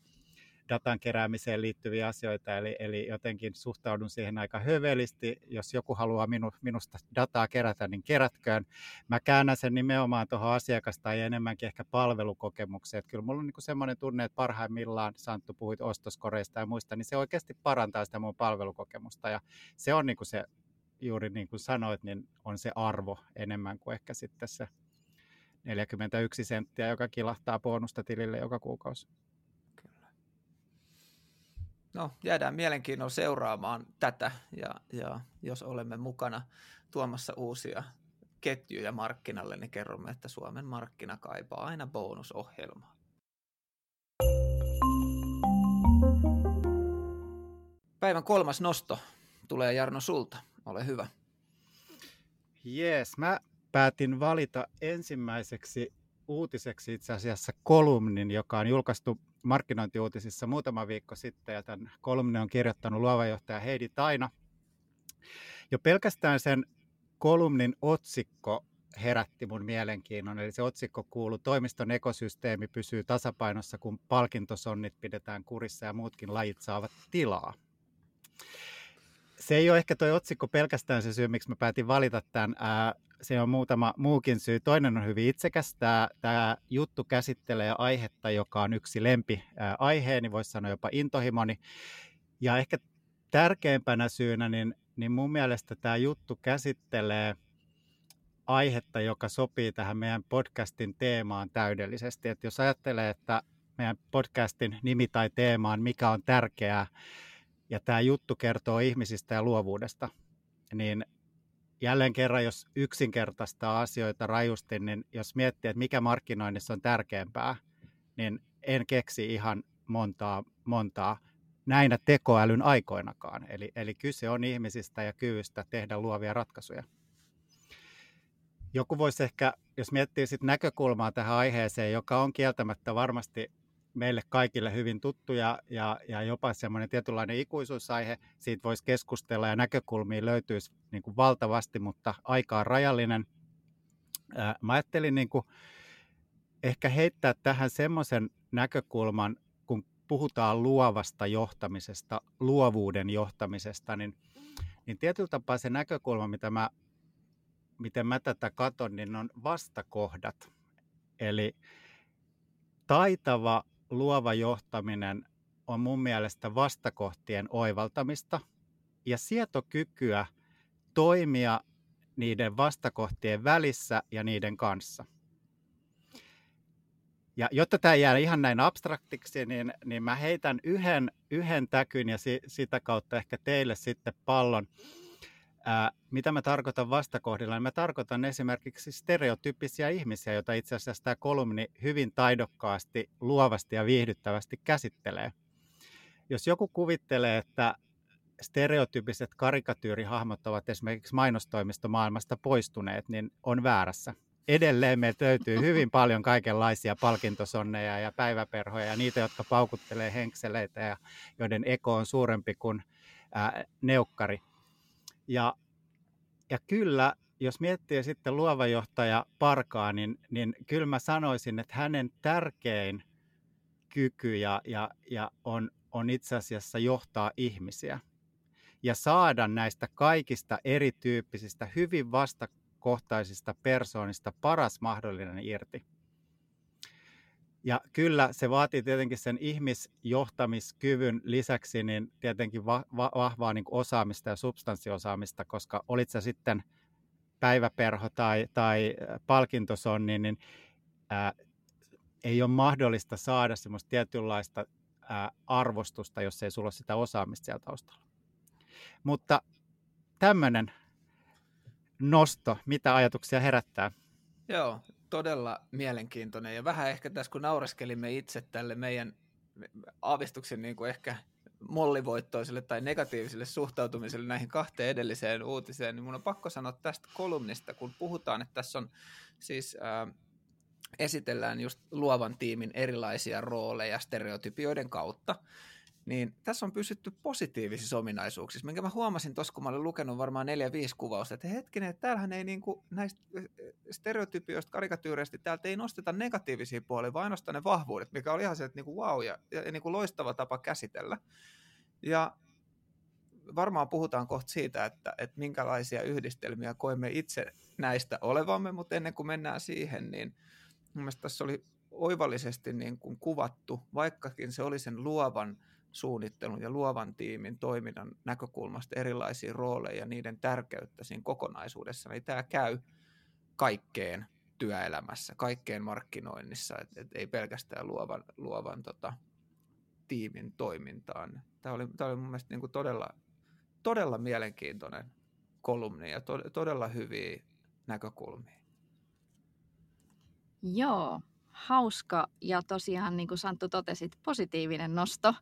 datan keräämiseen liittyviä asioita, eli, eli jotenkin suhtaudun siihen aika hövelisti. Jos joku haluaa minu, minusta dataa kerätä, niin kerätköön. Mä käännän sen nimenomaan tuohon asiakas- tai enemmänkin ehkä palvelukokemukseen. Että kyllä mulla on niin semmoinen tunne, että parhaimmillaan, Santtu puhuit ostoskoreista ja muista, niin se oikeasti parantaa sitä mun palvelukokemusta. Ja se on niin kuin se, juuri niin kuin sanoit, niin on se arvo enemmän kuin ehkä sitten se 41 senttiä, joka kilahtaa bonusta tilille joka kuukausi. No, jäädään mielenkiinnolla seuraamaan tätä ja, ja jos olemme mukana tuomassa uusia ketjuja markkinalle, niin kerromme, että Suomen markkina kaipaa aina bonusohjelmaa. Päivän kolmas nosto tulee Jarno sulta. Ole hyvä. Jees, mä päätin valita ensimmäiseksi uutiseksi itse asiassa kolumnin, joka on julkaistu markkinointiuutisissa muutama viikko sitten, ja tämän kolumnin on kirjoittanut luovajohtaja Heidi Taina. Jo pelkästään sen kolumnin otsikko herätti mun mielenkiinnon, eli se otsikko kuuluu Toimiston ekosysteemi pysyy tasapainossa, kun palkintosonnit pidetään kurissa ja muutkin lajit saavat tilaa. Se ei ole ehkä tuo otsikko pelkästään se syy, miksi mä päätin valita tämän. Se on muutama muukin syy. Toinen on hyvin itsekäs. Tämä, tämä juttu käsittelee aihetta, joka on yksi lempi aiheeni, voisi sanoa jopa intohimoni. Ja ehkä tärkeimpänä syynä, niin, niin mun mielestä tämä juttu käsittelee aihetta, joka sopii tähän meidän podcastin teemaan täydellisesti. Et jos ajattelee, että meidän podcastin nimi tai teema on mikä on tärkeää, ja tämä juttu kertoo ihmisistä ja luovuudesta, niin jälleen kerran, jos yksinkertaistaa asioita rajusti, niin jos miettii, että mikä markkinoinnissa on tärkeämpää, niin en keksi ihan montaa, montaa näinä tekoälyn aikoinakaan. Eli, eli kyse on ihmisistä ja kyvystä tehdä luovia ratkaisuja. Joku voisi ehkä jos miettii sit näkökulmaa tähän aiheeseen, joka on kieltämättä varmasti meille kaikille hyvin tuttu ja, ja, ja jopa semmoinen tietynlainen ikuisuusaihe. Siitä voisi keskustella ja näkökulmia löytyisi niin kuin valtavasti, mutta aika on rajallinen. Ää, mä ajattelin niin kuin ehkä heittää tähän semmoisen näkökulman, kun puhutaan luovasta johtamisesta, luovuuden johtamisesta, niin, niin tietyllä tapaa se näkökulma, mitä mä, miten mä tätä katon, niin on vastakohdat. Eli taitava luova johtaminen on mun mielestä vastakohtien oivaltamista ja sietokykyä toimia niiden vastakohtien välissä ja niiden kanssa. Ja jotta tämä jää ihan näin abstraktiksi, niin, niin mä heitän yhden, yhden täkyn ja si, sitä kautta ehkä teille sitten pallon. Ää, mitä mä tarkoitan vastakohdilla? Niin mä tarkoitan esimerkiksi stereotyyppisiä ihmisiä, joita itse asiassa tämä kolumni hyvin taidokkaasti, luovasti ja viihdyttävästi käsittelee. Jos joku kuvittelee, että stereotyyppiset karikatyyrihahmot ovat esimerkiksi mainostoimistomaailmasta poistuneet, niin on väärässä. Edelleen meiltä löytyy hyvin [LAUGHS] paljon kaikenlaisia palkintosonneja ja päiväperhoja ja niitä, jotka paukuttelee henkseleitä ja joiden eko on suurempi kuin ää, neukkari. Ja, ja kyllä, jos miettii sitten luova johtaja Parkaa, niin, niin kyllä mä sanoisin, että hänen tärkein kyky ja, ja, ja on, on itse asiassa johtaa ihmisiä ja saada näistä kaikista erityyppisistä, hyvin vastakohtaisista persoonista paras mahdollinen irti. Ja kyllä se vaatii tietenkin sen ihmisjohtamiskyvyn lisäksi niin tietenkin va- va- vahvaa niin osaamista ja substanssiosaamista, koska olit se sitten päiväperho tai, tai palkintosonni, niin ää, ei ole mahdollista saada semmoista tietynlaista ää, arvostusta, jos ei sulla ole sitä osaamista siellä taustalla. Mutta tämmöinen nosto, mitä ajatuksia herättää? Joo, todella mielenkiintoinen. Ja vähän ehkä tässä kun naureskelimme itse tälle meidän aavistuksen niin kuin ehkä mollivoittoiselle tai negatiiviselle suhtautumiselle näihin kahteen edelliseen uutiseen, niin mun on pakko sanoa tästä kolumnista, kun puhutaan, että tässä on siis ää, esitellään just luovan tiimin erilaisia rooleja stereotypioiden kautta, niin tässä on pysytty positiivisissa ominaisuuksissa, minkä mä huomasin tuossa, kun mä olin lukenut varmaan neljä, viisi kuvausta, että hetkinen, että täällähän ei niinku, näistä stereotypioista, karikatyyreistä, täältä ei nosteta negatiivisia puolia, vaan ainoastaan ne vahvuudet, mikä oli ihan se, että niinku wow ja, ja, niinku loistava tapa käsitellä. Ja varmaan puhutaan kohta siitä, että, että minkälaisia yhdistelmiä koemme itse näistä olevamme, mutta ennen kuin mennään siihen, niin mun tässä oli oivallisesti niin kuin kuvattu, vaikkakin se oli sen luovan suunnittelun ja luovan tiimin toiminnan näkökulmasta erilaisia rooleja ja niiden tärkeyttä siinä kokonaisuudessa, niin tämä käy kaikkeen työelämässä, kaikkeen markkinoinnissa, et, et ei pelkästään luovan, luovan tota, tiimin toimintaan. Tämä oli, tämä oli mun mielestä niin kuin todella, todella mielenkiintoinen kolumni ja to, todella hyviä näkökulmia. Joo, hauska ja tosiaan niin kuin Santtu totesit, positiivinen nosto.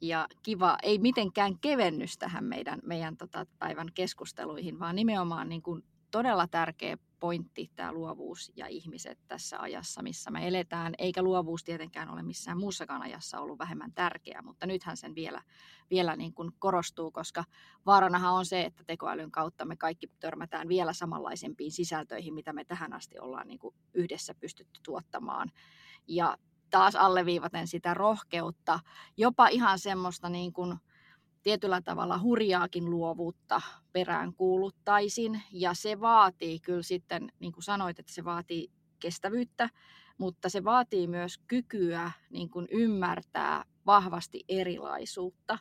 Ja kiva, ei mitenkään kevennys tähän meidän, meidän tota päivän keskusteluihin, vaan nimenomaan niin kuin todella tärkeä pointti tämä luovuus ja ihmiset tässä ajassa, missä me eletään, eikä luovuus tietenkään ole missään muussakaan ajassa ollut vähemmän tärkeää, mutta nythän sen vielä, vielä niin kuin korostuu, koska vaaranahan on se, että tekoälyn kautta me kaikki törmätään vielä samanlaisempiin sisältöihin, mitä me tähän asti ollaan niin kuin yhdessä pystytty tuottamaan. Ja taas alleviivaten sitä rohkeutta, jopa ihan semmoista niin kuin tietyllä tavalla hurjaakin luovuutta perään kuuluttaisin. Ja se vaatii kyllä sitten, niin kuin sanoit, että se vaatii kestävyyttä, mutta se vaatii myös kykyä niin kuin ymmärtää vahvasti erilaisuutta.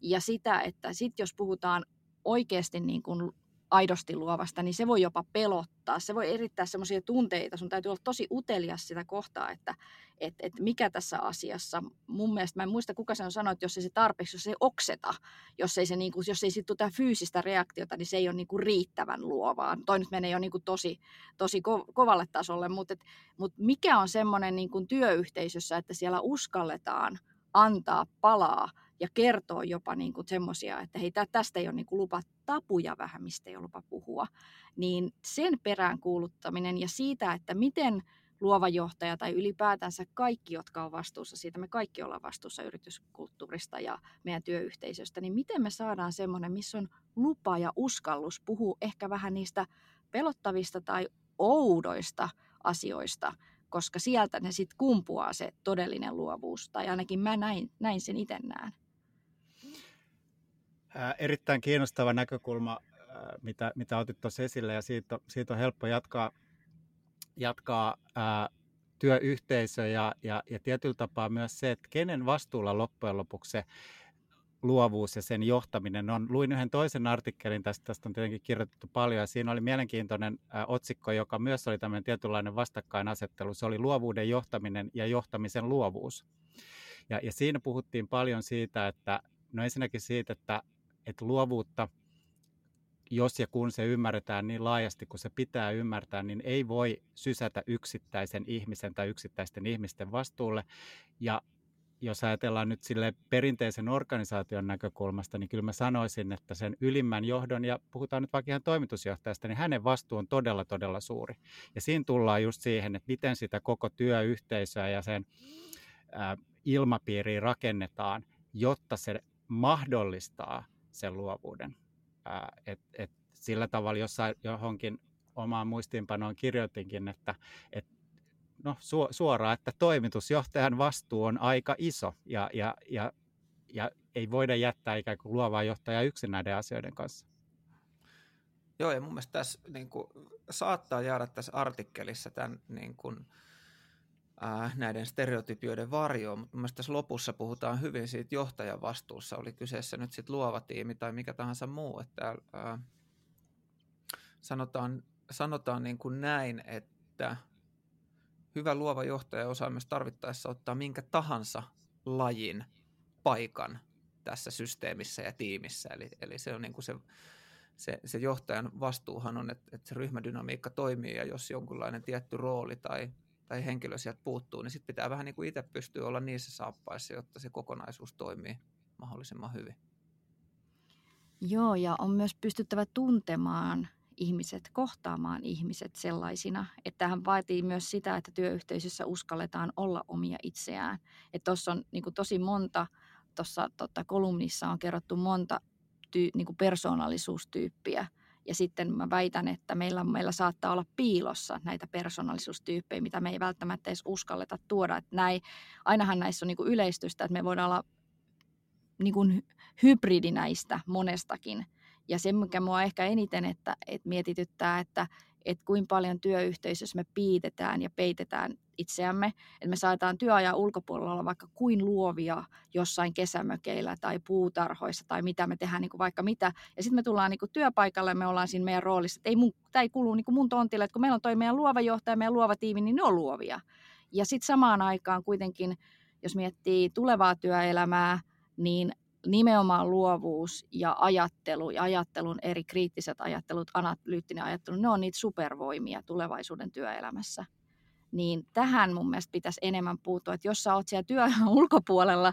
Ja sitä, että sit jos puhutaan oikeasti niin kuin aidosti luovasta, niin se voi jopa pelottaa. Se voi erittää semmoisia tunteita. Sun täytyy olla tosi utelias sitä kohtaa, että et, et mikä tässä asiassa. Mun mielestä, mä en muista kuka se on sanonut, että jos ei se tarpeeksi, jos ei okseta, jos ei, se niinku, jos ei sit tule fyysistä reaktiota, niin se ei ole niinku riittävän luovaa. Toi nyt menee jo niinku tosi, tosi ko- kovalle tasolle, mutta mut mikä on semmoinen niinku työyhteisössä, että siellä uskalletaan antaa palaa ja kertoo jopa niin kuin semmoisia, että hei, tästä ei ole niin kuin lupa tapuja vähän, mistä ei ole lupa puhua, niin sen perään kuuluttaminen ja siitä, että miten luova johtaja tai ylipäätänsä kaikki, jotka on vastuussa siitä, me kaikki ollaan vastuussa yrityskulttuurista ja meidän työyhteisöstä, niin miten me saadaan semmoinen, missä on lupa ja uskallus puhua ehkä vähän niistä pelottavista tai oudoista asioista, koska sieltä ne sitten kumpuaa se todellinen luovuus, tai ainakin mä näin, näin sen itse näen. Erittäin kiinnostava näkökulma, mitä, mitä otit tuossa esille, ja siitä, siitä on helppo jatkaa, jatkaa ää, työyhteisö ja, ja, ja tietyllä tapaa myös se, että kenen vastuulla loppujen lopuksi se luovuus ja sen johtaminen on. Luin yhden toisen artikkelin tästä, tästä on tietenkin kirjoitettu paljon, ja siinä oli mielenkiintoinen ä, otsikko, joka myös oli tämmöinen tietynlainen vastakkainasettelu. Se oli luovuuden johtaminen ja johtamisen luovuus. Ja, ja siinä puhuttiin paljon siitä, että no ensinnäkin siitä, että, että luovuutta, jos ja kun se ymmärretään niin laajasti kuin se pitää ymmärtää, niin ei voi sysätä yksittäisen ihmisen tai yksittäisten ihmisten vastuulle. Ja jos ajatellaan nyt sille perinteisen organisaation näkökulmasta, niin kyllä mä sanoisin, että sen ylimmän johdon, ja puhutaan nyt vaikka ihan toimitusjohtajasta, niin hänen vastuu on todella, todella suuri. Ja siinä tullaan just siihen, että miten sitä koko työyhteisöä ja sen ilmapiiriä rakennetaan, jotta se mahdollistaa sen luovuuden. Ä, et, et sillä tavalla jossain johonkin omaan muistiinpanoon kirjoitinkin, että, että no, su, suoraan, että toimitusjohtajan vastuu on aika iso ja, ja, ja, ja ei voida jättää ikään kuin luovaa johtajaa yksin näiden asioiden kanssa. Joo, ja mun mielestä tässä niin kuin, saattaa jäädä tässä artikkelissa tämän niin kuin, äh, näiden stereotypioiden varjoon, mutta mun tässä lopussa puhutaan hyvin siitä johtajan vastuussa, oli kyseessä nyt sitten luova tiimi tai mikä tahansa muu, että äh, sanotaan, sanotaan niin kuin näin, että – hyvä luova johtaja osaa myös tarvittaessa ottaa minkä tahansa lajin paikan tässä systeemissä ja tiimissä. Eli, eli se on niin kuin se, se, se johtajan vastuuhan on, että, että se ryhmädynamiikka toimii ja jos jonkunlainen tietty rooli tai, tai henkilö sieltä puuttuu, niin sitten pitää vähän niin kuin itse pystyä olla niissä saappaissa, jotta se kokonaisuus toimii mahdollisimman hyvin. Joo, ja on myös pystyttävä tuntemaan ihmiset, kohtaamaan ihmiset sellaisina. Että hän vaatii myös sitä, että työyhteisössä uskalletaan olla omia itseään. Että tuossa on niin kuin tosi monta, tuossa tota, kolumnissa on kerrottu monta ty, niin kuin persoonallisuustyyppiä. Ja sitten mä väitän, että meillä, meillä saattaa olla piilossa näitä persoonallisuustyyppejä, mitä me ei välttämättä edes uskalleta tuoda. Että näin, ainahan näissä on niin kuin yleistystä, että me voidaan olla niin kuin hybridi näistä monestakin – ja se, mikä mua ehkä eniten että, että mietityttää, että, että kuinka paljon työyhteisössä me piitetään ja peitetään itseämme, että me saadaan työajan ulkopuolella olla vaikka kuin luovia jossain kesämökeillä tai puutarhoissa tai mitä me tehdään niin kuin vaikka mitä. Ja sitten me tullaan niin kuin työpaikalle, me ollaan siinä meidän roolissa, että ei mun, tämä ei kuulu niin kuin mun tontille, että kun meillä on toi meidän luova johtaja, meidän luova tiimi, niin ne on luovia. Ja sitten samaan aikaan kuitenkin, jos miettii tulevaa työelämää, niin nimenomaan luovuus ja ajattelu ja ajattelun eri kriittiset ajattelut, analyyttinen ajattelu, ne on niitä supervoimia tulevaisuuden työelämässä. Niin tähän mun mielestä pitäisi enemmän puuttua, että jos sä oot siellä työn [LAUGHS] ulkopuolella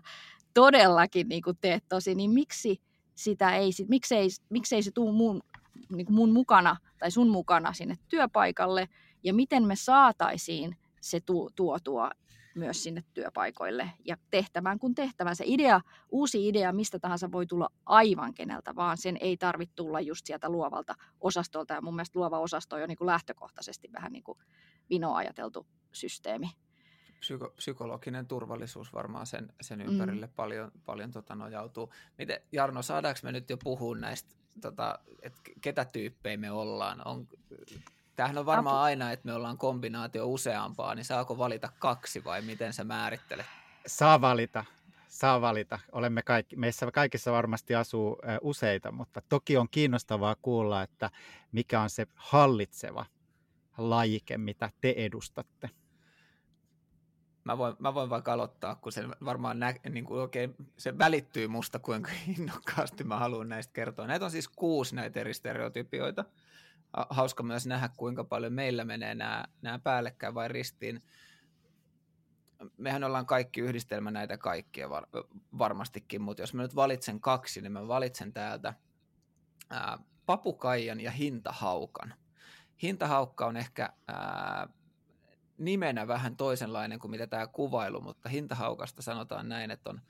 todellakin niin kuin teet tosi, niin miksi sitä ei, sit, miksei, miksei se tule mun, niin kuin mun mukana tai sun mukana sinne työpaikalle ja miten me saataisiin se tuotua myös sinne työpaikoille ja tehtävään kun tehtävään. Se idea, uusi idea mistä tahansa voi tulla aivan keneltä, vaan sen ei tarvitse tulla just sieltä luovalta osastolta. Ja mun mielestä luova osasto on jo niin kuin lähtökohtaisesti vähän niin kuin vinoajateltu systeemi. Psyko, psykologinen turvallisuus varmaan sen, sen ympärille mm. paljon, paljon tota nojautuu. Miten, Jarno, saadaanko me nyt jo puhua näistä, tota, että ketä tyyppejä me ollaan? On, Tämähän on varmaan Apu. aina, että me ollaan kombinaatio useampaa, niin saako valita kaksi vai miten sä määrittelet? Saa valita, saa valita. Olemme kaikki, meissä kaikissa varmasti asuu useita, mutta toki on kiinnostavaa kuulla, että mikä on se hallitseva lajike, mitä te edustatte. Mä voin, mä voin vaikka aloittaa, kun se varmaan nä, niin kuin oikein, se välittyy musta, kuinka [LAUGHS] innokkaasti mä haluan näistä kertoa. Näitä on siis kuusi näitä eri stereotypioita hauska myös nähdä, kuinka paljon meillä menee nämä, nämä päällekkäin vai ristiin. mehän ollaan kaikki yhdistelmä näitä kaikkia var, varmastikin, mutta jos mä nyt valitsen kaksi, niin mä valitsen täältä ää, papukaijan ja hintahaukan. Hintahaukka on ehkä ää, nimenä vähän toisenlainen kuin mitä tämä kuvailu, mutta hintahaukasta sanotaan näin, että on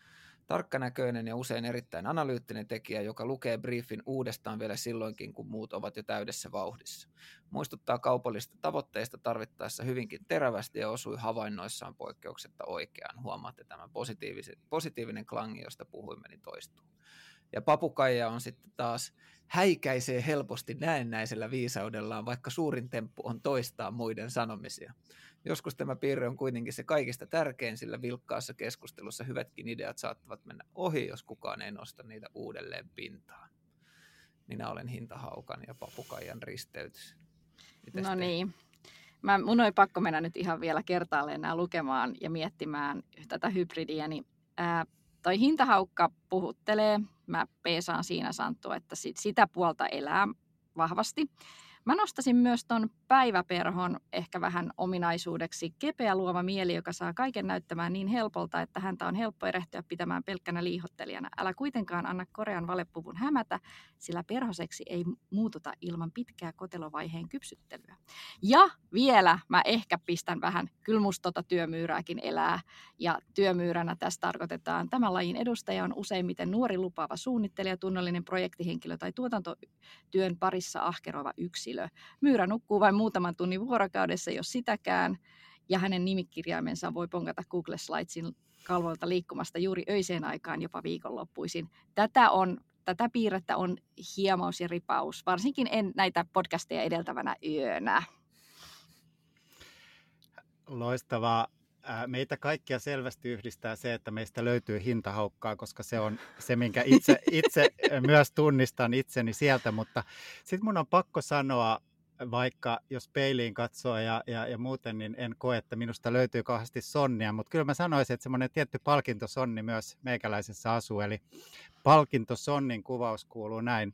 tarkkanäköinen ja usein erittäin analyyttinen tekijä, joka lukee briefin uudestaan vielä silloinkin, kun muut ovat jo täydessä vauhdissa. Muistuttaa kaupallista tavoitteista tarvittaessa hyvinkin terävästi ja osui havainnoissaan poikkeuksetta oikeaan. Huomaatte tämä positiivinen klangi, josta puhuimme, niin toistuu. Ja papukaija on sitten taas häikäisee helposti näennäisellä viisaudellaan, vaikka suurin temppu on toistaa muiden sanomisia. Joskus tämä piirre on kuitenkin se kaikista tärkein, sillä vilkkaassa keskustelussa hyvätkin ideat saattavat mennä ohi, jos kukaan ei nosta niitä uudelleen pintaan. Minä olen hintahaukan ja papukaijan risteytys. Mites no niin. Mä, mun oli pakko mennä nyt ihan vielä kertaalleen nämä lukemaan ja miettimään tätä hybridiä, niin ää, toi hintahaukka puhuttelee. Mä peesaan siinä Santtu, että sit, sitä puolta elää vahvasti. Mä nostasin myös ton päiväperhon ehkä vähän ominaisuudeksi kepeä luova mieli, joka saa kaiken näyttämään niin helpolta, että häntä on helppo erehtyä pitämään pelkkänä liihottelijana. Älä kuitenkaan anna Korean valepuvun hämätä, sillä perhoseksi ei muututa ilman pitkää kotelovaiheen kypsyttelyä. Ja vielä mä ehkä pistän vähän, kyllä musta tota työmyyrääkin elää. Ja työmyyränä tässä tarkoitetaan, tämän lajin edustaja on useimmiten nuori lupaava suunnittelija, tunnollinen projektihenkilö tai tuotantotyön parissa ahkeroiva yksilö. Myyrä nukkuu vain muutaman tunnin vuorokaudessa, jos sitäkään, ja hänen nimikirjaimensa voi pongata Google Slidesin kalvoilta liikkumasta juuri öiseen aikaan, jopa viikonloppuisin. Tätä on tätä piirrettä on hiemaus ja ripaus, varsinkin en näitä podcasteja edeltävänä yönä. Loistavaa. Meitä kaikkia selvästi yhdistää se, että meistä löytyy hintahaukkaa, koska se on se, minkä itse, itse myös tunnistan itseni sieltä, mutta sitten mun on pakko sanoa vaikka jos peiliin katsoo ja, ja, ja muuten, niin en koe, että minusta löytyy kauheasti sonnia, mutta kyllä mä sanoisin, että semmoinen tietty palkintosonni myös meikäläisessä asuu, eli palkintosonnin kuvaus kuuluu näin.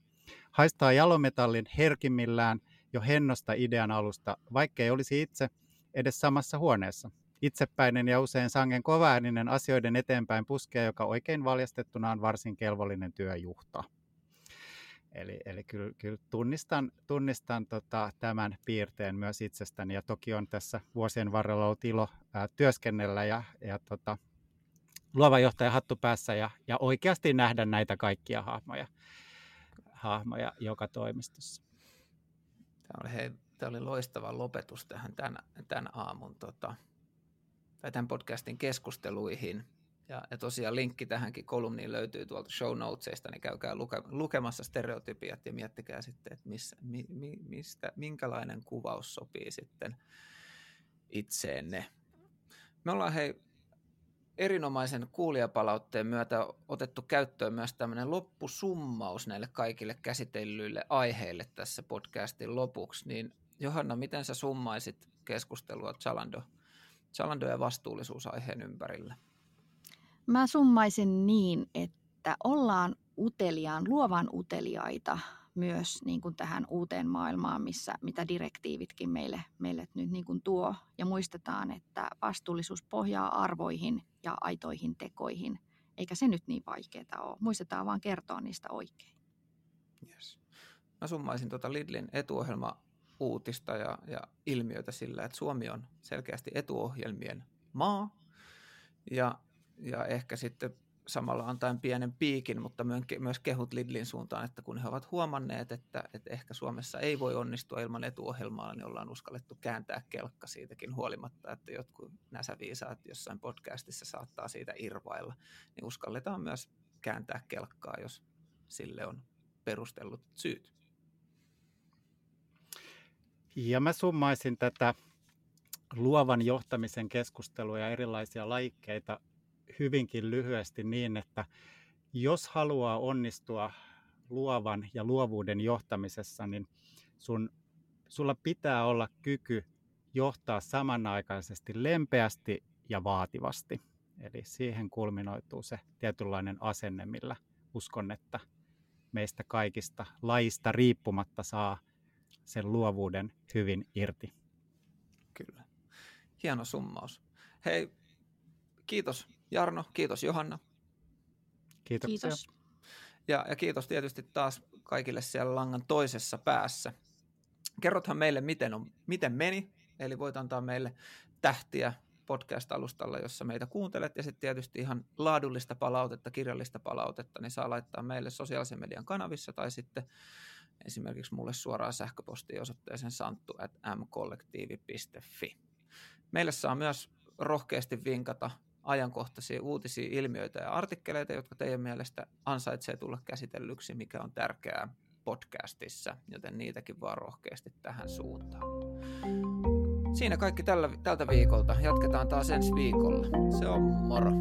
Haistaa jalometallin herkimmillään jo hennosta idean alusta, vaikkei olisi itse edes samassa huoneessa. Itsepäinen ja usein sangen kovaääninen asioiden eteenpäin puskee, joka oikein valjastettuna on varsin kelvollinen työjuhta. Eli, eli kyllä, kyllä tunnistan, tunnistan tota, tämän piirteen myös itsestäni ja toki on tässä vuosien varrella ollut ilo ää, työskennellä ja, ja tota, luova johtaja hattu päässä ja, ja oikeasti nähdä näitä kaikkia hahmoja, hahmoja joka toimistossa. Tämä oli, hei, tämä oli loistava lopetus tähän tämän, tämän aamun tota, tai tämän podcastin keskusteluihin. Ja, ja tosiaan linkki tähänkin kolumniin löytyy tuolta show notesista, niin käykää luke, lukemassa stereotypiat ja miettikää sitten, että missä, mi, mi, mistä, minkälainen kuvaus sopii sitten itseenne. Me ollaan hei erinomaisen kuulijapalautteen myötä otettu käyttöön myös tämmöinen loppusummaus näille kaikille käsitellyille aiheille tässä podcastin lopuksi. Niin Johanna, miten sä summaisit keskustelua Chalando, Chalando ja vastuullisuusaiheen ympärillä? Mä summaisin niin, että ollaan uteliaan, luovan uteliaita myös niin kuin tähän uuteen maailmaan, missä, mitä direktiivitkin meille, meille nyt niin kuin tuo. Ja muistetaan, että vastuullisuus pohjaa arvoihin ja aitoihin tekoihin, eikä se nyt niin vaikeaa ole. Muistetaan vaan kertoa niistä oikein. Yes. Mä summaisin tuota Lidlin etuohjelma uutista ja, ja ilmiötä sillä, että Suomi on selkeästi etuohjelmien maa ja ja ehkä sitten samalla antaen pienen piikin, mutta myös kehut Lidlin suuntaan, että kun he ovat huomanneet, että, että ehkä Suomessa ei voi onnistua ilman etuohjelmaa, niin ollaan uskallettu kääntää kelkka siitäkin huolimatta, että jotkut näsäviisaat jossain podcastissa saattaa siitä irvailla, niin uskalletaan myös kääntää kelkkaa, jos sille on perustellut syyt. Ja mä summaisin tätä luovan johtamisen keskustelua ja erilaisia laikkeita hyvinkin lyhyesti niin, että jos haluaa onnistua luovan ja luovuuden johtamisessa, niin sun, sulla pitää olla kyky johtaa samanaikaisesti lempeästi ja vaativasti. Eli siihen kulminoituu se tietynlainen asenne, millä uskon, että meistä kaikista laista riippumatta saa sen luovuuden hyvin irti. Kyllä. Hieno summaus. Hei, kiitos Jarno, kiitos Johanna. Kiitoksia. Kiitos. Ja, ja kiitos tietysti taas kaikille siellä langan toisessa päässä. Kerrothan meille, miten, on, miten meni, eli voit antaa meille tähtiä podcast-alustalla, jossa meitä kuuntelet, ja sitten tietysti ihan laadullista palautetta, kirjallista palautetta, niin saa laittaa meille sosiaalisen median kanavissa, tai sitten esimerkiksi mulle suoraan sähköpostiin osoitteeseen santtu. Meille saa myös rohkeasti vinkata ajankohtaisia uutisia, ilmiöitä ja artikkeleita, jotka teidän mielestä ansaitsee tulla käsitellyksi, mikä on tärkeää podcastissa, joten niitäkin vaan rohkeasti tähän suuntaan. Siinä kaikki tällä, tältä viikolta. Jatketaan taas ensi viikolla. Se on moro.